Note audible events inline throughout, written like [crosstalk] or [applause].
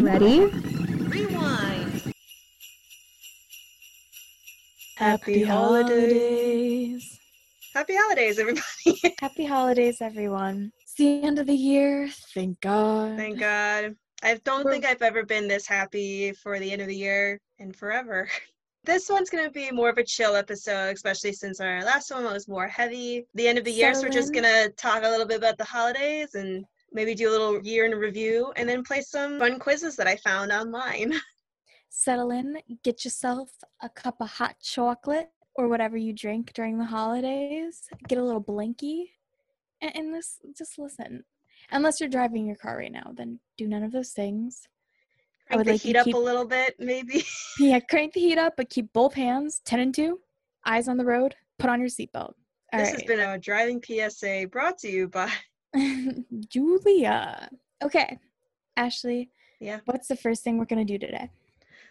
Ready? Rewind. Happy holidays. Happy holidays, everybody. [laughs] Happy holidays, everyone. It's the end of the year. Thank God. Thank God. I don't We're- think I've ever been this happy for the end of the year and forever. [laughs] This one's going to be more of a chill episode, especially since our last one was more heavy. The end of the year, so we're just going to talk a little bit about the holidays and maybe do a little year in review and then play some fun quizzes that I found online. [laughs] Settle in. Get yourself a cup of hot chocolate or whatever you drink during the holidays. Get a little blinky, and, and this just listen. Unless you're driving your car right now, then do none of those things. I Crank would the like heat up keep- a little bit, maybe. [laughs] Yeah, crank the heat up, but keep both hands 10 and 2, eyes on the road, put on your seatbelt. All this right. has been a driving PSA brought to you by. [laughs] Julia. Okay. Ashley, Yeah. what's the first thing we're going to do today?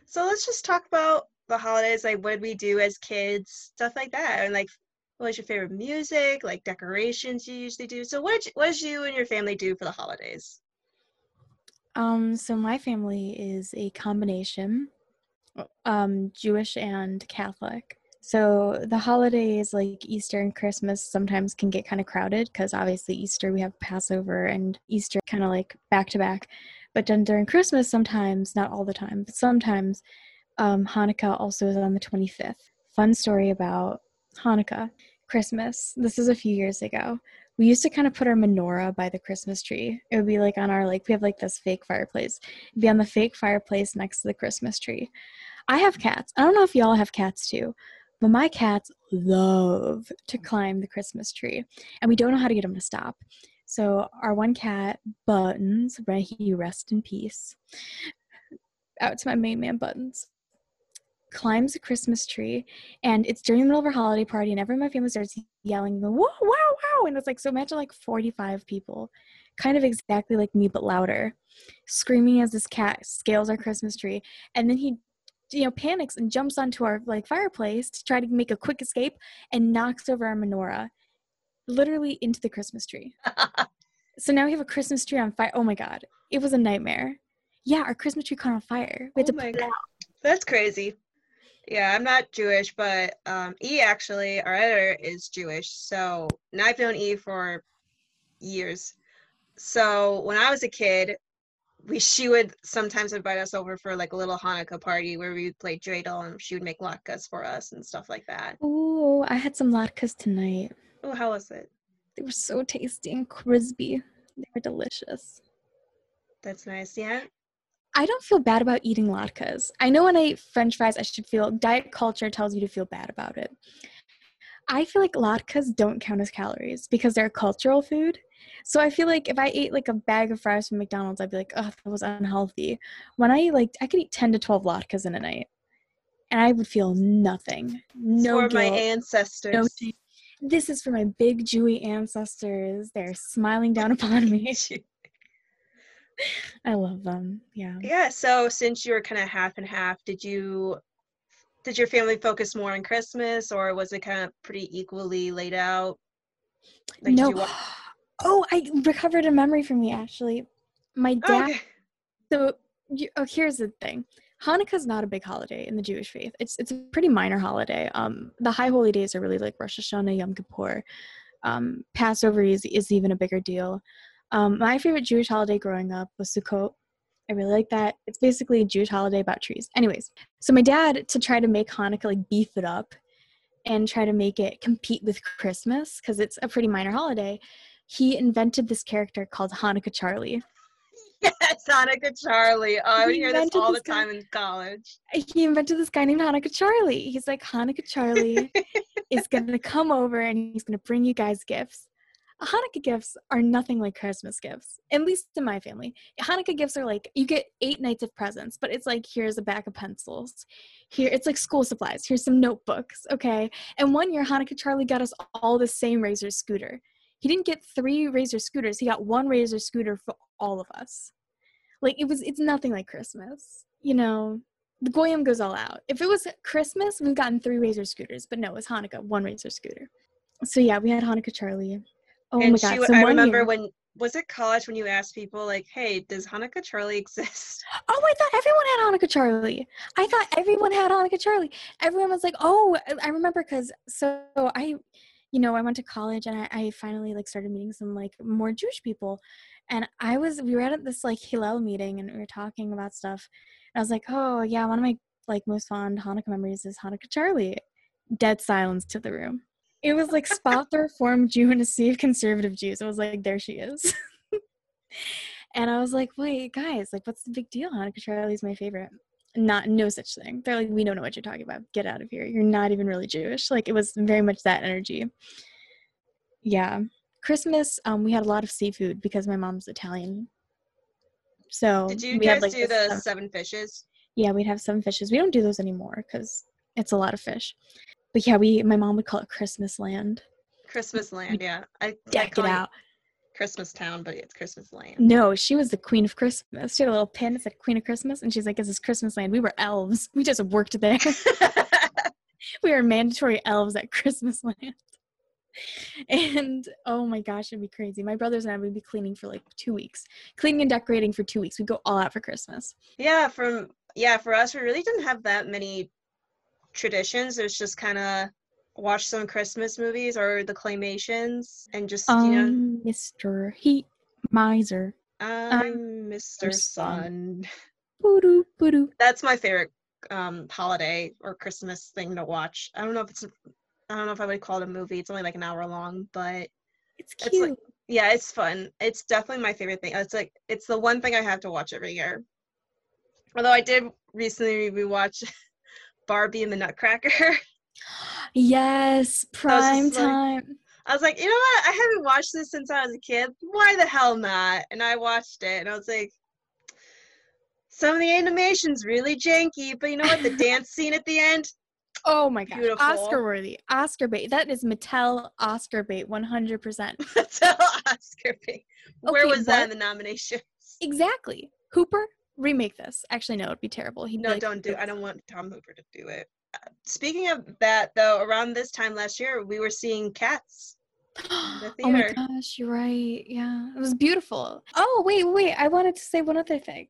So let's just talk about the holidays, like what did we do as kids, stuff like that, and like what was your favorite music, like decorations you usually do. So what did you, what did you and your family do for the holidays? Um so my family is a combination um Jewish and Catholic. So the holidays like Easter and Christmas sometimes can get kind of crowded cuz obviously Easter we have Passover and Easter kind of like back to back. But then during Christmas sometimes, not all the time, but sometimes um Hanukkah also is on the 25th. Fun story about Hanukkah, Christmas. This is a few years ago. we used to kind of put our menorah by the Christmas tree. It would be like on our like we have like this fake fireplace. It'd be on the fake fireplace next to the Christmas tree. I have cats. I don't know if y'all have cats too, but my cats love to climb the Christmas tree, and we don't know how to get them to stop. So our one cat, Buttons, right? He rest in peace. Out to my main man, Buttons climbs the Christmas tree, and it's during the middle of our holiday party, and everyone in my family starts yelling, "Whoa, wow, wow!" And it's like so. Imagine like forty-five people, kind of exactly like me but louder, screaming as this cat scales our Christmas tree, and then he, you know, panics and jumps onto our like fireplace to try to make a quick escape and knocks over our menorah, literally into the Christmas tree. [laughs] So now we have a Christmas tree on fire. Oh my god, it was a nightmare. Yeah, our Christmas tree caught on fire. We had Oh to my God. That's crazy. Yeah, I'm not Jewish, but um, E actually, our editor, is Jewish. So, and I've known E for years. So when I was a kid, we she would sometimes invite us over for like a little Hanukkah party where we would play dreidel and she would make latkes for us and stuff like that. Ooh, I had some latkes tonight. Oh, how was it? They were so tasty and crispy. They were delicious. That's nice. Yeah. I don't feel bad about eating latkes. I know when I eat french fries, I should feel diet culture tells you to feel bad about it. I feel like latkes don't count as calories because they're a cultural food. So I feel like if I ate like a bag of fries from McDonald's, I'd be like, oh, that was unhealthy. When I eat like, I could eat 10 to 12 latkes in a night and I would feel nothing. No for my ancestors. no shame. This is for my big Jewy ancestors. They're smiling down upon me. [laughs] I love them. Yeah. yeah. So since you were kind of half and half, did you did your family focus more on Christmas or was it kind of pretty equally laid out? Like, no. [sighs] [sighs] you Oh, I recovered a memory from me actually. My dad. Okay. So you, oh, here's the thing. Hanukkah is not a big holiday in the Jewish faith. It's it's a pretty minor holiday. Um, the high holy days are really like Rosh Hashanah, Yom Kippur. Um, Passover is is even a bigger deal. Um, my favorite Jewish holiday growing up was Sukkot. I really like that. It's basically a Jewish holiday about trees. Anyways, so my dad to try to make Hanukkah like beef it up and try to make it compete with Christmas because it's a pretty minor holiday. He invented this character called Hanukkah Charlie. Yes, Hanukkah Charlie. Oh, I would He hear this all the this guy. time in college. he invented this guy named Hanukkah Charlie. He's like, Hanukkah Charlie [laughs] is going to come over and he's going to bring you guys gifts. Hanukkah gifts are nothing like Christmas gifts, at least in my family. Hanukkah gifts are like, you get eight nights of presents, but it's like, here's a bag of pencils. Here, it's like school supplies. Here's some notebooks, okay? And one year, Hanukkah Charlie got us all the same Razor scooter. He didn't get three Razor scooters, he got one Razor scooter for all of us. Like, it was, it's nothing like Christmas. You know, the Goyim goes all out. If it was Christmas, we've gotten three Razor scooters, but no, it was Hanukkah, one Razor scooter. So yeah, we had Hanukkah Charlie. Oh and my god! would- So I remember year, when was it college when you asked people like, "Hey, does Hanukkah Charlie [laughs] exist?" Oh, I thought everyone had Hanukkah Charlie. I thought everyone had Hanukkah Charlie. Everyone was like, "Oh, I remember." Because so I, you know, I went to college and I, I finally like started meeting some like more Jewish people, and I was we were at this like Hillel meeting and we were talking about stuff. And I was like, "Oh yeah, one of my like most fond Hanukkah memories is Hanukkah Charlie." Dead silence to the room. It was like spot the reformed Jew and a sea of conservative Jews. I was like, there she is. [laughs] and I was like, wait, guys, like, what's the big deal? Hanukkah Charlie's my favorite. Not no such thing. They're like, we don't know what you're talking about. Get out of here. You're not even really Jewish. Like it was very much that energy. Yeah. Christmas, um, we had a lot of seafood because my mom's Italian. So Did you guys had, like, do the uh, seven fishes? yeah, we'd have seven fishes. We don't do those anymore because it's a lot of fish. But yeah, we my mom would call it Christmas land. Christmas land, yeah. I I Deck it out. Christmas town, but it's Christmas land. No, she was the queen of Christmas. She had a little pin that said Queen of Christmas, and she's like, "Is "This is Christmas land." We were elves. We just worked there. [laughs] [laughs] we were mandatory elves at Christmas land. And oh my gosh, it'd be crazy. My brothers and I would be cleaning for like two weeks, cleaning and decorating for two weeks. We'd go all out for Christmas. yeah, from yeah, for us we really didn't have that many traditions. It was just kind of watch some Christmas movies or the claymations and just Um, you know Mr. Heat Miser. I'm Mr. Sun. Sun. Boo-doo, boo-doo. That's my favorite um holiday or Christmas thing to watch. I don't know if it's I don't know if I would call it a movie. It's only like an hour long, but It's It's cute. like- yeah, it's fun. It's definitely my favorite thing. It's like it's the one thing I have to watch every year. Although I did recently rewatch [laughs] Barbie and the Nutcracker. [laughs] yes, prime like- time. I was like, you know what? I haven't watched this since I was a kid. Why the hell not? And I watched it and I was like, some of the animation's really janky, but you know what? The [laughs] dance scene at the end, Oh my god, Oscar worthy, Oscar bait. That is Mattel Oscar bait, one hundred percent. [laughs] Mattel Oscar bait. Where Okay, was that in the nominations? Exactly. Hooper, remake this. Actually, no, it'd be terrible. He'd No, like, don't do. I don't want Tom Hooper to do it. Speaking of that, though, around this time last year, we were seeing Cats. the [gasps] oh my gosh, you're right. Yeah, it was beautiful. Oh wait, wait. I wanted to say one other thing.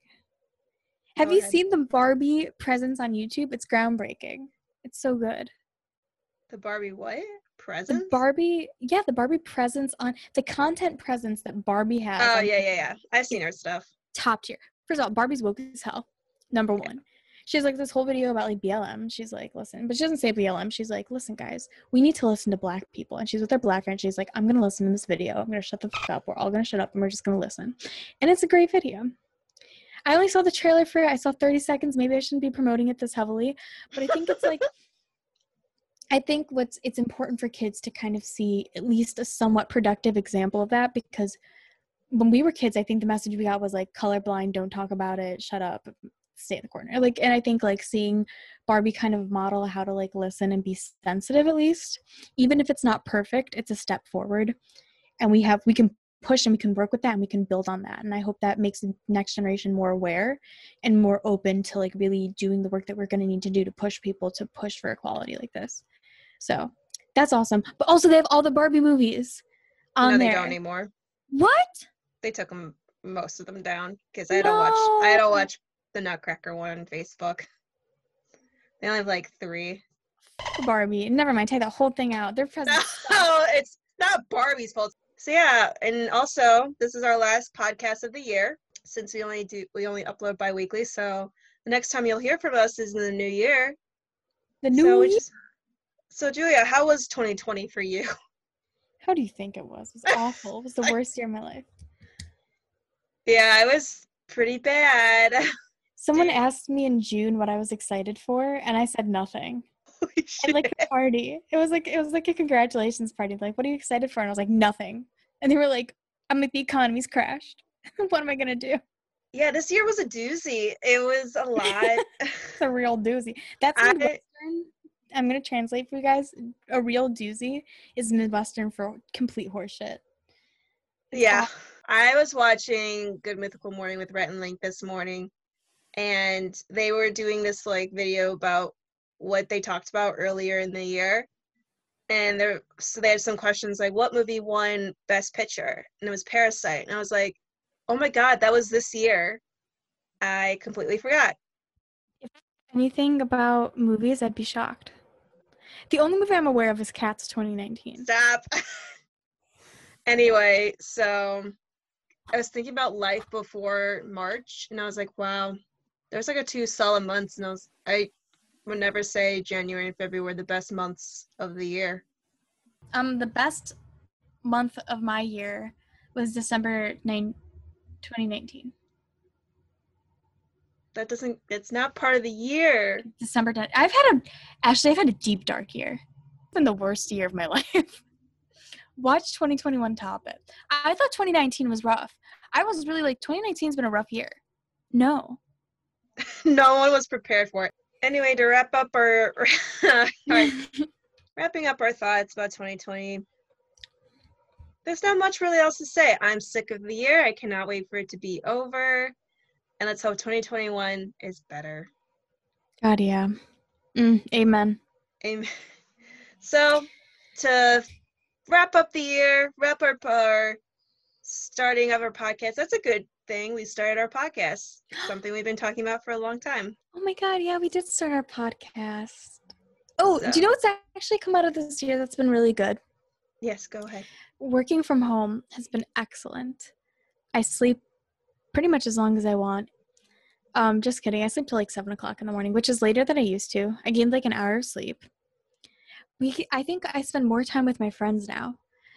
Have Go you ahead. seen the Barbie presence on YouTube? It's groundbreaking. It's so good. The Barbie what? The Barbie, yeah, the Barbie presence on the content presence that Barbie has. Oh yeah, yeah, yeah. I've seen her stuff. top tier. First of all, Barbie's woke as hell. Number one. She has like this whole video about like BLM. She's like, listen, but she doesn't say BLM. She's like, listen, guys, we need to listen to black people. And she's with her black friend. She's like, I'm gonna listen to this video. I'm gonna shut the fuck up. We're all gonna shut up and we're just gonna listen. And it's a great video. I only saw the trailer for it. I saw 30 seconds. Maybe I shouldn't be promoting it this heavily, but I think it's like [laughs] I think what's it's important for kids to kind of see at least a somewhat productive example of that because when we were kids, I think the message we got was like colorblind, don't talk about it, shut up, stay in the corner. Like and I think like seeing Barbie kind of model how to like listen and be sensitive at least, even if it's not perfect, it's a step forward. And we have we can push and we can work with that and we can build on that. And I hope that makes the next generation more aware and more open to like really doing the work that we're gonna need to do to push people to push for equality like this. So that's awesome. But also they have all the Barbie movies on no, they there. don't anymore. What? They took them most of them down because I don't watch. I don't watch the Nutcracker one on Facebook. They only have like three. Barbie. Never mind. Take that whole thing out. Their [laughs] presents. No, it's not Barbie's fault. So yeah, and also this is our last podcast of the year since we only do we only upload bi-weekly. So the next time you'll hear from us is in the new year. The new. so, year- just- so Julia, how was 2020 for you? [laughs] How do you think it was? It was awful. It was the [laughs] worst year of my life. Yeah, it was pretty bad. Someone asked me in June what I was excited for, and I said nothing. Shit. like a party. It was like it was like a congratulations party. Like, what are you excited for? And I was like, nothing. And they were like, I'm like, the economy's crashed. [laughs] what am I gonna do? yeah, this year was a doozy. It was a lot. [laughs] It's a real doozy. That's I- Midwestern. I'm gonna translate for you guys. A real doozy is Midwestern for complete horseshit. It's Yeah. awful. I was watching Good Mythical Morning with Rhett and Link this morning, and they were doing this like video about what they talked about earlier in the year. and there so they had some questions like what movie won best picture and it was parasite and i was like oh my god that was this year i completely forgot If Anything about movies, I'd be shocked. The only movie I'm aware of is Cats 2019. stop [laughs] anyway so i was thinking about life before march and i was like wow there's like a two solid months and i was i would never say january and february were the best months of the year Um, the best month of my year was December 9, 2019. that doesn't it's not part of the year December 10. I've had a actually I've had a deep dark year. It's been the worst year of my [laughs] life. Watch 2021 top it. I thought 2019 was rough. I was really like 2019's been a rough year. No. [laughs] no one was prepared for it. Anyway, to wrap up our, [laughs] our [laughs] wrapping up our thoughts about 2020, there's not much really else to say. I'm sick of the year. I cannot wait for it to be over. And let's hope 2021 is better. God yeah. Mm, amen. Amen. So, to wrap up the year, wrap up our starting of our podcast, that's a good thing. We started our podcast, [gasps] something we've been talking about for a long time. Oh my god, yeah, we did start our podcast. Oh, So- do you know what's actually come out of this year that's been really good? Yes, go ahead. Working from home has been excellent. I sleep pretty much as long as I want. Um, just kidding. I sleep till like seven o'clock in the morning, which is later than I used to. I gained like an hour of sleep. We, I think I spend more time with my friends now.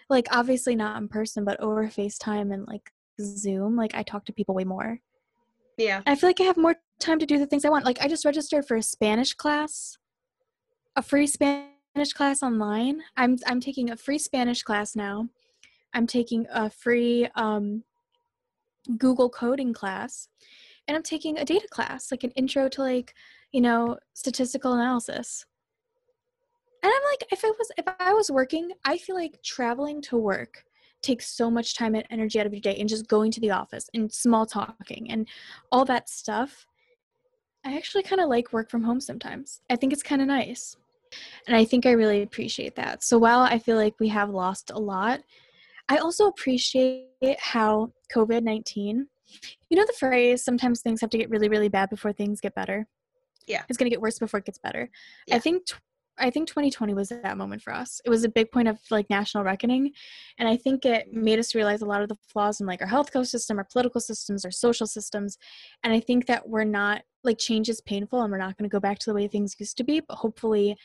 Like obviously not in person, but over FaceTime and like Zoom. Like I talk to people way more. Yeah. I feel like I have more time to do the things I want. Like I just registered for a Spanish class, a free Spanish class online. I'm I'm taking a free Spanish class now. I'm taking a free um, Google coding class, and I'm taking a data class, like an intro to like you know statistical analysis. And I'm like, if I was if I was working, I feel like traveling to work takes so much time and energy out of your day and just going to the office and small talking and all that stuff. I actually kind of like work from home sometimes. I think it's kind of nice. And I think I really appreciate that. So while I feel like we have lost a lot, I also appreciate how COVID 19, you know, the phrase sometimes things have to get really, really bad before things get better. Yeah. It's going to get worse before it gets better. I think. I think 2020 was that moment for us. It was a big point of like national reckoning, and I think it made us realize a lot of the flaws in like our healthcare system, our political systems, our social systems, and I think that we're not like change is painful and we're not going to go back to the way things used to be, but hopefully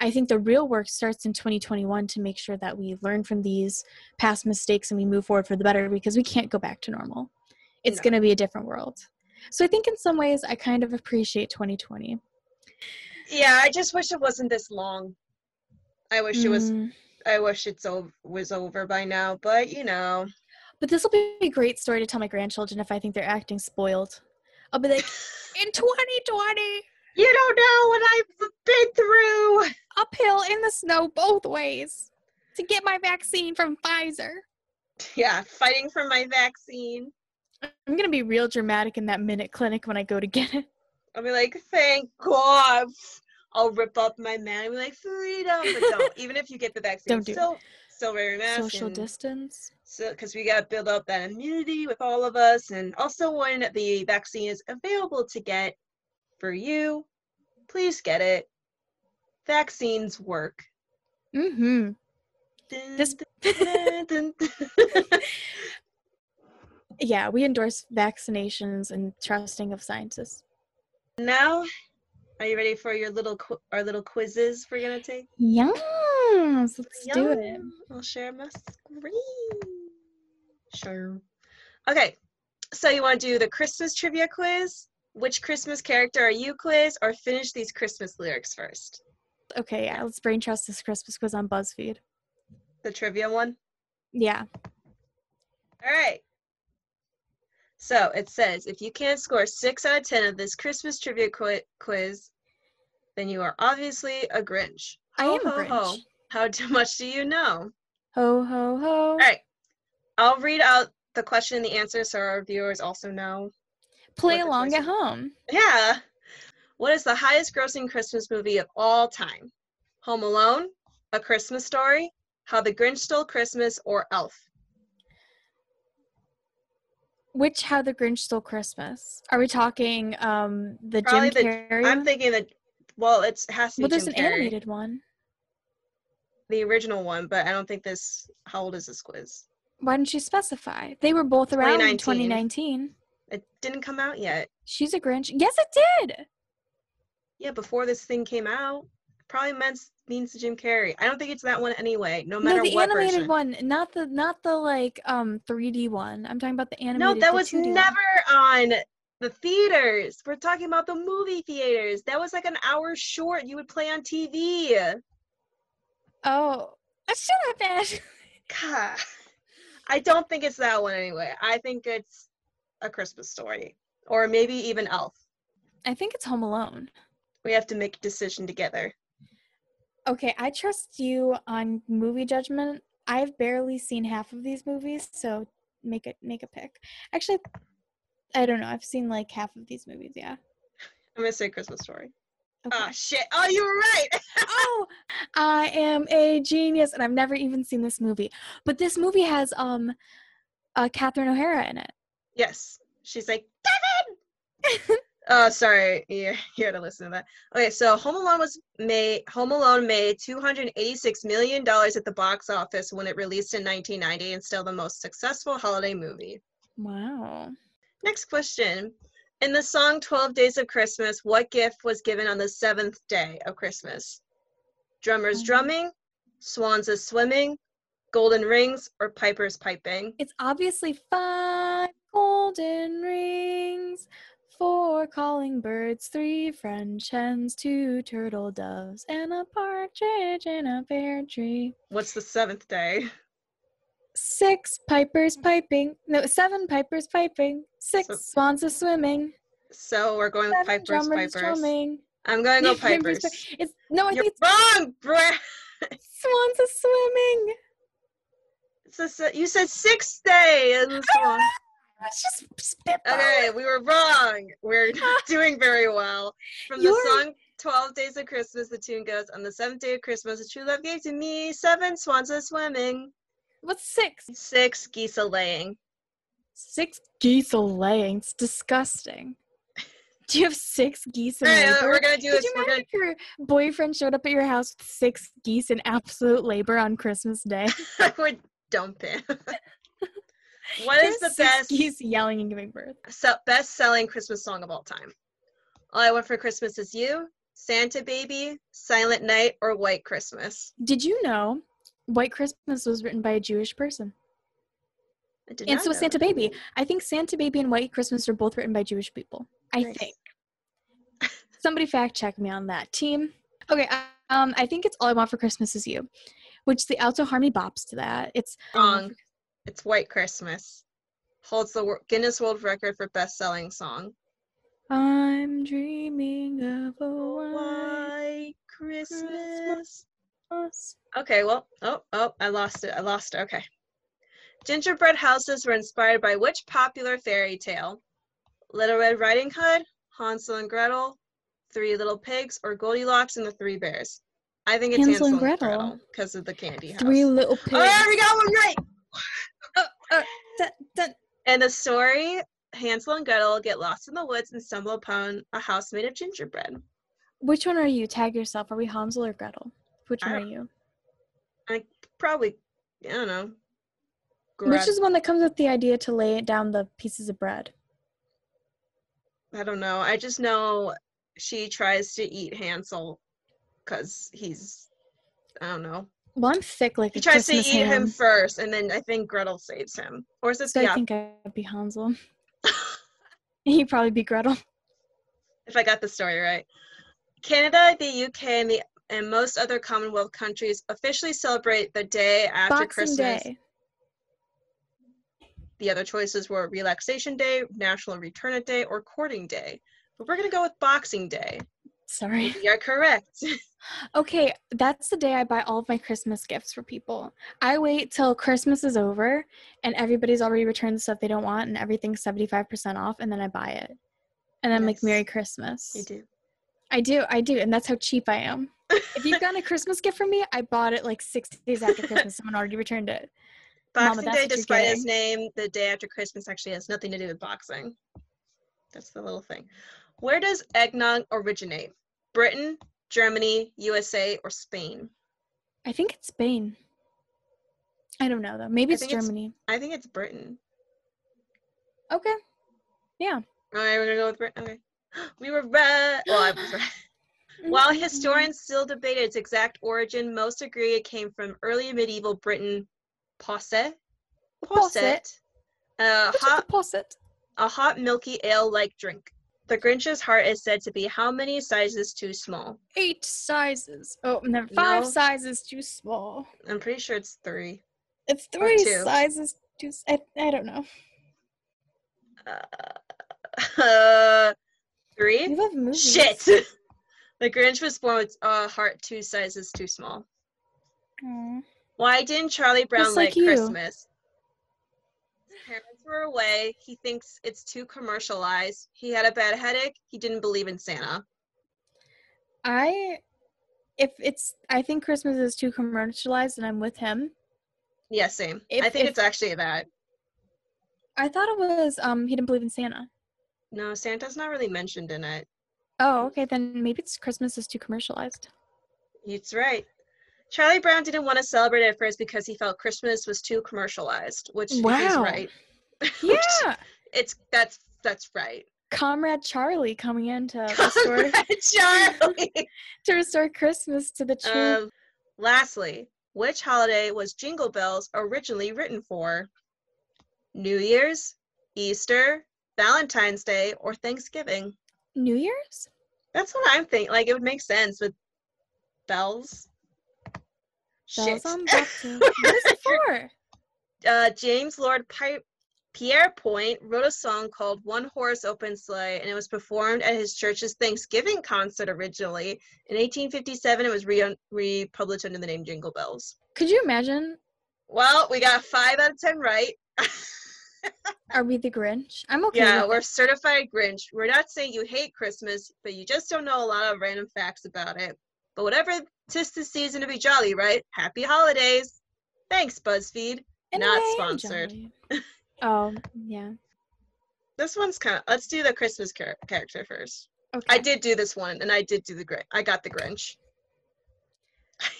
I think the real work starts in 2021 to make sure that we learn from these past mistakes and we move forward for the better because we can't go back to normal. It's No. going to be a different world. So I think in some ways I kind of appreciate 2020. Yeah, I just wish it wasn't this long. I wish it was Mm, I wish it's over was over by now, but you know. But this will be a great story to tell my grandchildren if I think they're acting spoiled. I'll be like, [laughs] in 2020, You don't know what I've been through. uphill in the snow both ways to get my vaccine from Pfizer. Yeah, fighting for my vaccine. I'm gonna be real dramatic in that minute clinic when I go to get it. I'll be like, thank God. I'll rip up my man. I'll be like, freedom. But don't. [laughs] Even if you get the vaccine, Don't do it. still, still wear your mask. Social distance. So, because we got to build up that immunity with all of us. And also, when the vaccine is available to get for you, please get it. Vaccines work. Mm-hmm. This- dun, dun, dun. [laughs] [laughs] Yeah, we endorse vaccinations and trusting of scientists. Now, are you ready for your little qu- our little quizzes we're gonna take? Yes, let's do it. I'll share my screen. Sure. Okay, so you want to do the Christmas trivia quiz? Which Christmas character are you quiz, or finish these Christmas lyrics first? Okay, yeah, let's brain trust this Christmas quiz on BuzzFeed. The trivia one? Yeah. All right. So it says if you can't score six out of 10 of this Christmas trivia qui- quiz, then you are obviously a Grinch. I Ho, am a ho, ho. Grinch. How d- much do you know? Ho ho ho. All right. I'll read out the question and the answer so our viewers also know. Play along at home. Yeah. What is the highest grossing Christmas movie of all time? Home Alone, A Christmas Story, How the Grinch Stole Christmas, or Elf? Which How the Grinch Stole Christmas? Are we talking um the Probably Jim the- Carrey? I'm thinking that. Well, it's has to be well, there's Jim an Carrey, animated one. the original one, but I don't think this. How old is this quiz? Why didn't you specify? They were both around in 2019. 2019. It didn't come out yet. She's a Grinch. Yes, it did. Yeah, before this thing came out. Probably means to Jim Carrey. I don't think it's that one anyway. No matter No, the what animated version. one, not the not the like um 3D one. I'm talking about the animated. No, that was 2D one. never on the theaters. We're talking about the movie theaters. That was like an hour short. You would play on TV. Oh, shut up, Ash. God. I don't think it's that one anyway. I think it's a Christmas story. Or maybe even Elf. I think it's Home Alone. We have to make a decision together. Okay, I trust you on movie judgment. I've barely seen half of these movies, so make it make a pick. Actually, I don't know. I've seen like half of these movies. Yeah. I'm gonna say Christmas story. Okay. Oh shit. Oh you were right. [laughs] oh, I am a genius, and I've never even seen this movie. But this movie has um, uh, Catherine O'Hara in it. yes. She's like, [laughs] Kevin! Oh, sorry. You, you had to listen to that. Okay, so Home Alone was made. Home Alone made 286 million dollars at the box office when it released in 1990, and still the most successful holiday movie. Wow. Next question: In the song "12 Days of Christmas," what gift was given on the seventh day of Christmas? Drummers Um, drumming, swans is swimming, golden rings, or pipers piping? It's obviously five golden rings, four calling birds, three French hens, two turtle doves, and a partridge in a pear tree. What's the seventh day? Six pipers piping. No, seven pipers piping. Six So- swans a swimming. So we're going with pipers drummers pipers. drumming. I'm gonna go [laughs] Pipers. It's no, I You're think wrong, Brett. it's swans a swimming. It's a you said sixth day. [laughs] It was wrong. Let's just spit. Okay, we were wrong. We're [laughs] doing very well. From the You're- song 12 Days of Christmas, the tune goes, On the seventh day of Christmas, a true love gave to me seven swans a swimming, What's six? six geese a laying. Six geese a laying. It's disgusting. Do you have six geese in right, labor? we're gonna do Could this. you imagine gonna, if your boyfriend showed up at your house with six geese in absolute labor on Christmas Day? [laughs] we're dumping. [laughs] what is the best He's yelling and giving birth? se- best selling Christmas song of all time? All I Want for Christmas Is You, Santa Baby, Silent Night, or White Christmas? Did you know White Christmas was written by a Jewish person? I did And not so was Santa. Baby. I think Santa Baby and White Christmas are both written by Jewish people. I Nice. think. [laughs] Somebody fact check me on that. Team. Okay, I- um, I think it's All I Want for Christmas Is You, which the alto harmony bops to that. It's Wrong. It's White Christmas. Holds the Guinness World Record for best-selling song. I'm dreaming of a white Christmas. Christmas. Okay, well, oh, oh, I lost it. I lost it. Okay. Gingerbread houses were inspired by which popular fairy tale? Little Red Riding Hood, Hansel and Gretel, Three Little Pigs, or Goldilocks and the Three Bears? I think it's Hansel Hansel, and Gretel. Gretel because of the candy house. Three little oh, pigs. Oh, yeah, we got one right. Dun, dun. In the story, Hansel and Gretel get lost in the woods and stumble upon a house made of gingerbread. Which one are you? Tag yourself. Are we Hansel or Gretel? Which I one are you? Probably, I don't know. Which is the one that comes with the idea to lay down the pieces of bread? I don't know. I just know she tries to eat Hansel because he's, I don't know. Well, I'm thick like He tries Christmas to eat ham, him first, and then I think Gretel saves him. Or is it so the I think I'd be Hansel. [laughs] He'd probably be Gretel. if I got the story right. Canada, the UK, and the and most other Commonwealth countries officially celebrate the day after Boxing Christmas. Day. The other choices were Relaxation Day, National Return Day, or Courting Day. But we're gonna go with Boxing Day. Sorry. You are correct. [laughs] Okay, that's the day I buy all of my Christmas gifts for people. I wait till Christmas is over and everybody's already returned the stuff they don't want and everything's 75% off and then I buy it. And I'm like, Merry Christmas. you do. I do, I do, and that's how cheap I am. if you've gotten a [laughs] Christmas gift from me, I bought it like six days after Christmas. Someone already returned it. Mama, Boxing that's Day, despite getting. name, the day after Christmas actually has nothing to do with boxing. That's the little thing. Where does eggnog originate? Britain, Germany, USA, or Spain? I think it's Spain. I don't know though. Maybe I it's think it's- Germany. I think it's Britain. Okay. Yeah. All right, we're gonna go with Britain. Okay, [gasps] we were right. Well, I was right. [laughs] While historians still debate its exact origin, most agree it came from early medieval Britain. Posset, Posset. What's hot, posset? a hot milky ale-like drink. The Grinch's heart is said to be how many sizes too small? Eight sizes. Oh, no, five No. sizes too small. I'm pretty sure it's three. It's three two. sizes too. s- I, I don't know. Uh, [laughs] three. We love movies. Shit. [laughs] the Grinch was born with a heart two sizes too small. Aw. Why didn't Charlie Brown Just like like you. Christmas? Were away. He thinks it's too commercialized. He had a bad headache. He didn't believe in Santa. I, if it's, I think Christmas is too commercialized, and I'm with him. Yeah, same. I think if- it's actually that. I thought it was um he didn't believe in Santa. No, Santa's not really mentioned in it. Oh, okay, then maybe it's Christmas is too commercialized. It's right. Charlie Brown didn't want to celebrate at first because he felt Christmas was too commercialized, which Wow. right. Yeah, [laughs] It's that's that's right. Comrade Charlie coming in to [laughs] restore Charlie. [laughs] to restore Christmas to the true. Um, lastly, which holiday was Jingle Bells originally written for? New Year's, Easter, Valentine's Day, or Thanksgiving? New Year's. That's what I'm thinking. Like it would make sense with bells. Bells Shit. on what is it for? uh, James Lord Pi- Pierpont wrote a song called One Horse Open Sleigh, and it was performed at his church's Thanksgiving concert originally. In 1857, it was re- republished under the name Jingle Bells. Could you imagine? Well, we got five out of ten right. [laughs] Are we the Grinch? I'm okay. yeah, we're certified Grinch. We're not saying you hate Christmas, but you just don't know a lot of random facts about it. But whatever, tis the season to be jolly, right? Happy holidays. Thanks, BuzzFeed. Anyway, not sponsored. [laughs] oh yeah. This one's kind of. Let's do the Christmas char- character first. Okay. I did do this one, and I did do the Grinch. I got the Grinch. [laughs]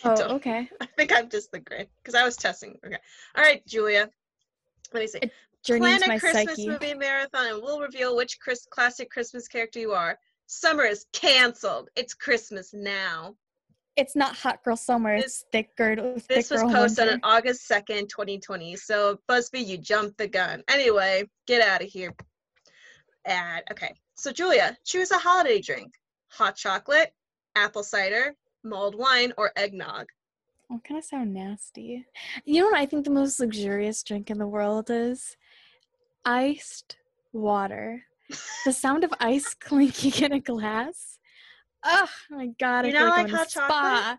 Oh, okay. [laughs] I think I'm just the Grinch because I was testing. Okay. All right, Julia. Let me see. It- Journey Plan a Christmas psyche. movie marathon, and we'll reveal which Chris- classic Christmas character you are. Summer is canceled. It's Christmas now. It's not hot girl summer. This- It's thick girl. Thick This was girl posted on. August 2nd, 2020. So, BuzzFeed, you jumped the gun. Anyway, get out of here. And Okay. So, Julia, choose a holiday drink hot chocolate, apple cider, mulled wine, or eggnog. Oh, kind of sound nasty. You know what I think the most luxurious drink in the world is? Iced water. The sound of ice [laughs] clinking in a glass. Oh my god! I You not like, like I'm in a hot chocolate?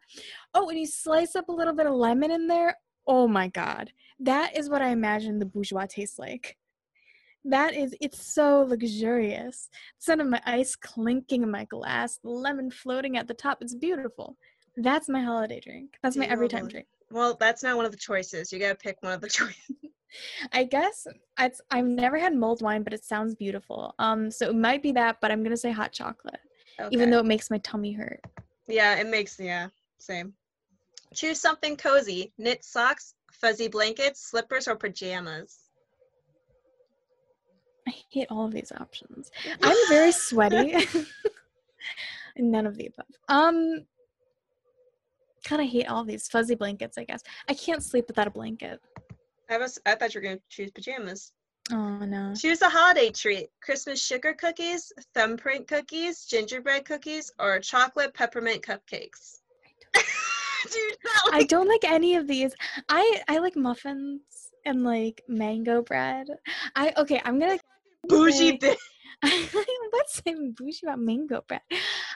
Oh, and you slice up a little bit of lemon in there. Oh my god, that is what I imagine the bourgeois tastes like. That is, it's so luxurious. The sound of my ice clinking in my glass, the lemon floating at the top. It's beautiful. That's my holiday drink. That's my every time drink. Well, that's not one of the choices. You got to pick one of the [laughs] choices. I guess it's, I've never had mulled wine, but it sounds beautiful. Um, so it might be that, but I'm gonna say hot chocolate, even though it makes my tummy hurt. Yeah, it makes, yeah, same. Choose something cozy knit socks, fuzzy blankets, slippers, or pajamas. I hate all of these options. [laughs] I'm very sweaty. [laughs] None of the above. Um, kind of hate all these fuzzy blankets. I guess I can't sleep without a blanket. I was I thought you were gonna choose pajamas. Oh no. Choose a holiday treat: Christmas sugar cookies, thumbprint cookies, gingerbread cookies, or chocolate peppermint cupcakes. [laughs] Do you not I like don't like any of these. I I like muffins and like mango bread. I okay. I'm gonna bougie bitch? What's so bougie about mango bread?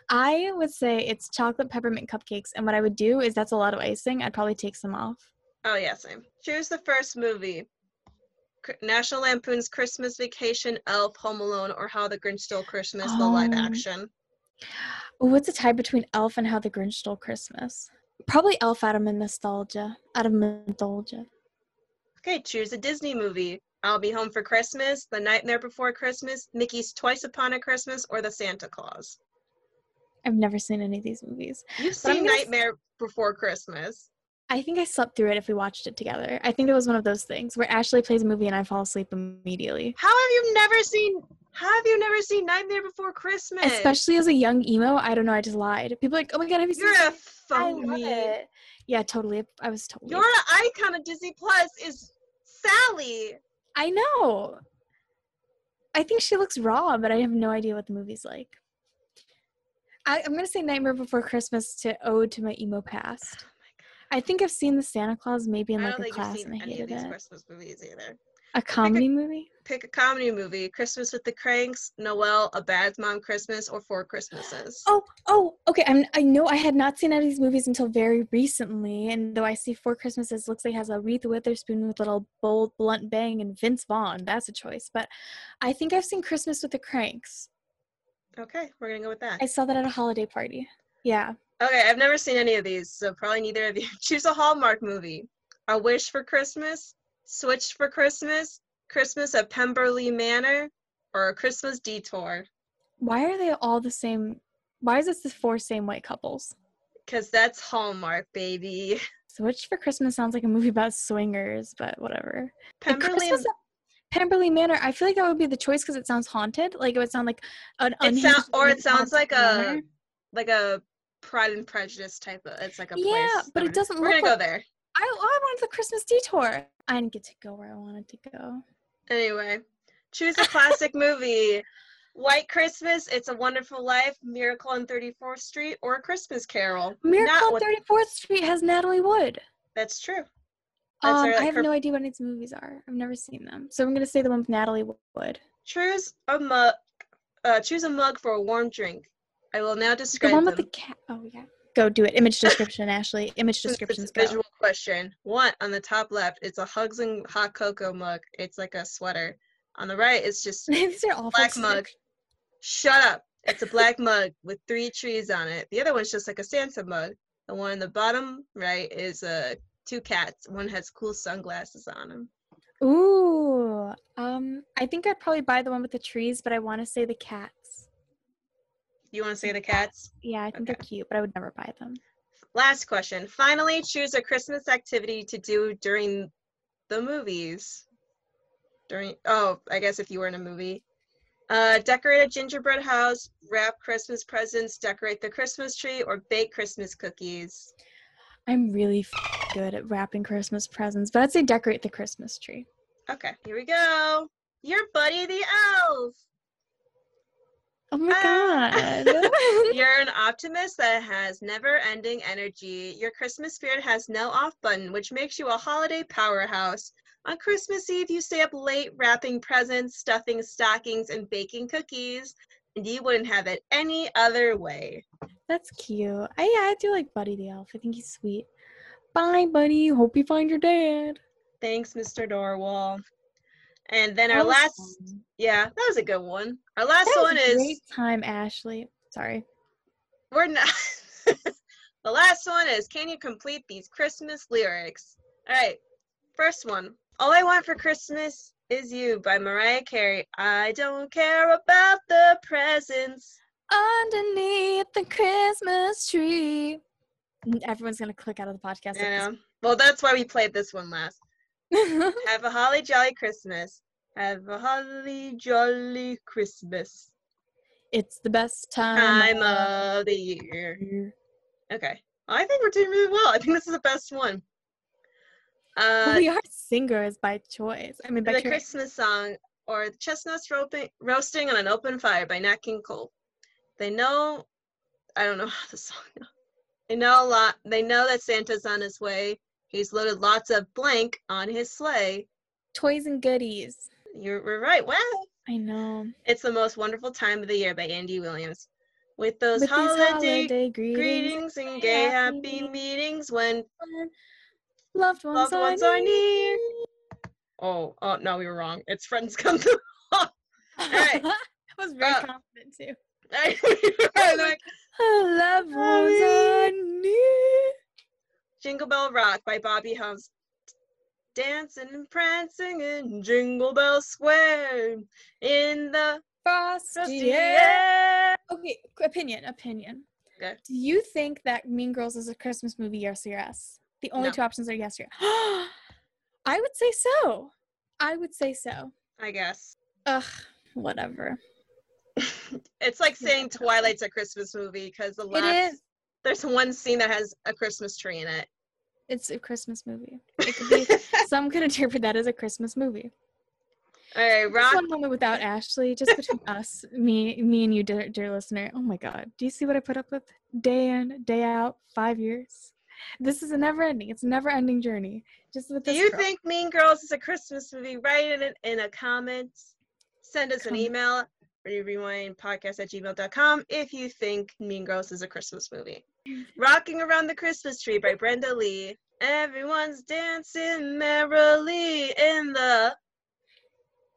I would say it's chocolate peppermint cupcakes, and what I would do is that's a lot of icing. I'd probably take some off. Oh yeah, same. Choose the first movie: National Lampoon's Christmas Vacation, Elf, Home Alone, or How the Grinch Stole Christmas, the live Um, action. What's the tie between Elf and How the Grinch Stole Christmas? Probably Elf out of nostalgia. Out of nostalgia. Okay, choose a Disney movie. I'll Be Home for Christmas, The Nightmare Before Christmas, Mickey's Twice Upon a Christmas, or The Santa Claus. I've never seen any of these movies. You've seen gonna s- Nightmare Before Christmas. I think I slept through it if we watched it together. I think it was one of those things where Ashley plays a movie and I fall asleep immediately. How have you never seen? How have you never seen Nightmare Before Christmas? Especially as a young emo, I don't know. I just lied. People are like, "Oh my god, have you seen?" you're a this?" I love phony. it. Yeah, totally. I was totally. Your icon of Disney Plus is Sally. I know. I think she looks raw, but I have no idea what the movie's like. I, I'm gonna say Nightmare Before Christmas to ode to my emo past. I think I've seen the Santa Claus maybe in like a class and I seen any of hated these it. Christmas movies either. A comedy movie? Pick a comedy movie: Christmas with the Cranks, Noel, A Bad Mom Christmas, or Four Christmases. Oh, oh, okay. I'm, I know I had not seen any of these movies until very recently, and though I see Four Christmases looks like it has a Reese Witherspoon with a little bold, blunt bang and Vince Vaughn. That's a choice. But I think I've seen Christmas with the Cranks. Okay, we're gonna go with that. I saw that at a holiday party. Yeah. Okay, I've never seen any of these, so probably neither of you. [laughs] Choose a Hallmark movie. A Wish for Christmas, Switch for Christmas, Christmas at Pemberley Manor, or a Christmas Detour. Why are they all the same? Why is this the four same white couples? Because that's Hallmark, baby. [laughs] Switch for Christmas sounds like a movie about swingers, but whatever. Pemberley Pemberley Manor, I feel like that would be the choice because it sounds haunted. Like it would sound like an It sound, or it sounds like a manor. like a Pride and Prejudice type of. It's like a Yeah, place. but it doesn't We're look gonna go there I, I wanted the Christmas detour. I didn't get to go where I wanted to go. anyway. Choose a classic movie. White Christmas, It's a Wonderful Life, Miracle on 34th Street, or A Christmas Carol. Miracle Not on 34th Street has Natalie Wood. That's true. That's Um, her, I have her- no idea what its movies are. I've never seen them. So I'm going to say the one with Natalie Wood. Choose a mug. Uh, choose a mug for a warm drink. I will now describe The one them. with the cat. Oh, yeah. Go do it. Image description, Ashley. [laughs] Image descriptions visual question. One on the top left, it's a Hugs and Hot Cocoa mug. It's like a sweater. On the right, it's just [laughs] These are awful. black mug. Shut up. It's a black mug with three trees on it. The other one's just like a Santa mug. The one in the bottom right is uh, two cats. One has cool sunglasses on them. Ooh. Um, I think I'd probably buy the one with the trees, but I want to say the cats. You want to say the cats? Yeah, I think they're cute, but I would never buy them. Last question. Finally, choose a Christmas activity to do during the movies. During oh, I guess if you were in a movie. Uh, decorate a gingerbread house, wrap Christmas presents, decorate the Christmas tree, or bake Christmas cookies. I'm really f- good at wrapping Christmas presents, but I'd say decorate the Christmas tree. Okay, here we go. Your buddy the elf. Oh my Ah. god. [laughs] [laughs] You're an optimist that has never ending energy. Your Christmas spirit has no off button, which makes you a holiday powerhouse. On Christmas Eve, you stay up late wrapping presents, stuffing stockings, and baking cookies. And you wouldn't have it any other way. That's cute. I yeah, I do like Buddy the Elf. I think he's sweet. Bye, Buddy. Hope you find your dad. Thanks, Mr. Narwhal. And then our That last, fun. yeah, that was a good one. Our last one is great time, Ashley. Sorry. we're not. [laughs] the last one is can you complete these Christmas lyrics? All right, first one. All I want for Christmas is you by Mariah Carey. I don't care about the presents. Underneath the Christmas tree. Everyone's gonna click out of the podcast. Know? Well, that's why we played this one last. [laughs] Have a holly jolly Christmas. Have a holly jolly Christmas. it's the best time. Time of of the year. year. Okay. I think we're doing really well. I think this is the best one. Uh, we are singers by choice. I mean, by the choice. Christmas song or Chestnuts Roping, Roasting on an Open Fire by Nat King Cole. They know, I don't know how the song goes. [laughs] They know a lot. They know that Santa's on his way. He's loaded lots of blank on his sleigh. Toys and goodies. You're we're right. Wow. I know. It's the most wonderful time of the year by Andy Williams. With those With holiday, holiday greetings, greetings and gay happy happy meetings. when loved ones, loved are, ones are near. Oh, oh no, we were wrong. It's friends come to [laughs] [laughs] I was very Uh, confident too. [laughs] I, was like, Loved ones are near. Jingle Bell Rock by Bobby Helms. Dancing and prancing in Jingle Bell Square in the Frosty air. Okay, opinion, opinion. Okay. Do you think that Mean Girls is a Christmas movie? Yes or yes? The only No. two options are yes or yes. [gasps] I would say so. I would say so. I guess. Ugh, whatever. [laughs] It's like saying Twilight's a Christmas movie because the last is. there's one scene that has a Christmas tree in it. It's a Christmas movie. It could be. [laughs] some could interpret that as a Christmas movie. All right, Just one moment without Ashley, just between [laughs] us, me, me and you, dear, dear listener. Oh my God, do you see what I put up with day in, day out, five years? This is a never ending. It's a never ending journey. Just with Do you girl. think Mean Girls is a Christmas movie? Write it in, in a comment. Send us an Comment. Rewind podcast at gmail.com if you think Mean Girls is a Christmas movie. Rocking Around the Christmas Tree by Brenda Lee. Everyone's dancing merrily in the.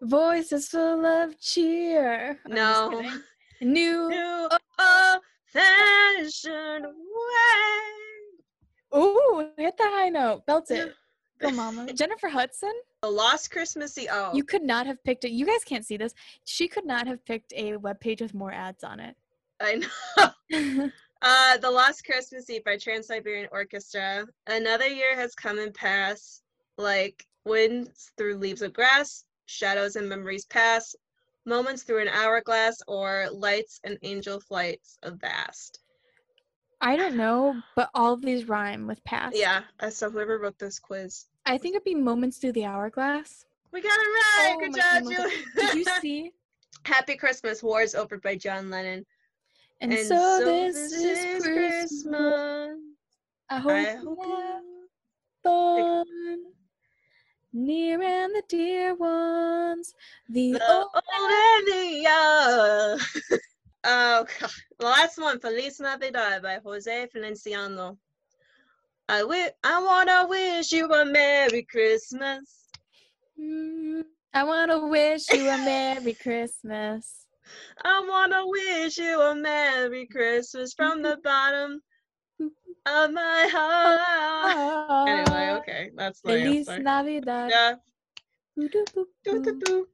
voices full of cheer? No. New. New old fashioned way. Ooh, hit the high note. Belt it. Go, mama. [laughs] Jennifer Hudson. The Lost Christmassy. Oh, You could not have picked it. You guys can't see this. She could not have picked a webpage with more ads on it. I know. [laughs] [laughs] Uh, The Lost Christmas Eve by Trans Siberian Orchestra. Another year has come and passed, like winds through leaves of grass, shadows and memories pass, moments through an hourglass, or lights and angel flights of vast. I don't know, but all of these rhyme with past. Yeah, uh, so whoever wrote this quiz. I think it'd be moments through the hourglass. We got it right! Oh Good job. Julie! Did you [laughs] see? Happy Christmas, War is Over by John Lennon. And, so, this, is Christmas. I hope I you hope have you- fun. Near and the dear ones. The, The old old and the young. oh, God. Last one, Feliz Navidad by Jose Feliciano. I wi- I wanna wish you a Merry Christmas. Mm, I want to wish you a Merry Christmas. [laughs] I wanna wish you a Merry Christmas from the bottom of my heart. Anyway, [laughs] okay, that's the Feliz answer. Navidad. Yeah, doo, boo, do, do, do.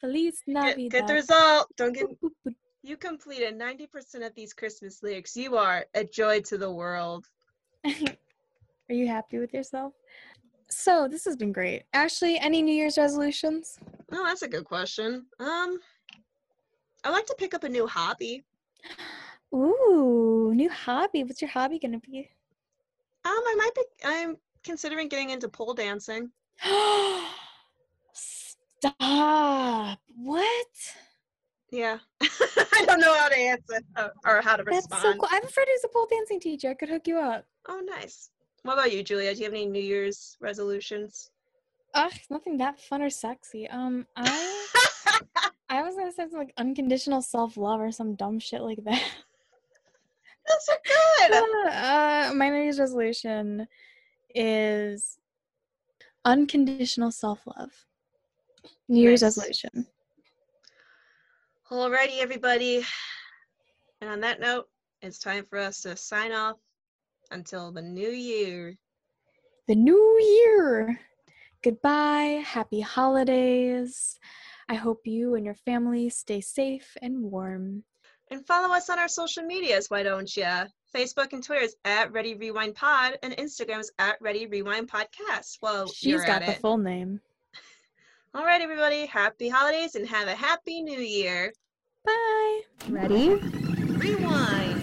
Feliz Get, Navidad. get the result. Don't get. You completed 90% of these Christmas lyrics. You are a joy to the world. [laughs] Are you happy with yourself? So this has been great. Ashley, any New Year's resolutions? Oh, that's a good question. Um, I like to pick up a new hobby. Ooh, new hobby. What's your hobby gonna be? Um, I might be. I'm considering getting into pole dancing. [gasps] Stop. What? Yeah, [laughs] I don't know how to answer uh, or how to That's respond. so cool. I have a friend who's a pole dancing teacher. I could hook you up. Oh, nice. What about you, Julia? Do you have any New Year's resolutions? Ugh, nothing that fun or sexy. Um, I [laughs] I was gonna say something like unconditional self love or some dumb shit like that. [laughs] Those are good. uh, my New Year's resolution is unconditional self love. New Year's Nice. resolution. Alrighty, everybody. And on that note, it's time for us to sign off until the new year. The new year. Goodbye. Happy holidays. I hope you and your family stay safe and warm. And follow us on our social medias, why don't ya? Facebook and Twitter is at Ready Rewind Pod, and Instagram is at Ready Rewind Podcast. Well, She's got the it. full name. All right, everybody. Happy holidays and have a happy new year. Bye. Ready? Rewind.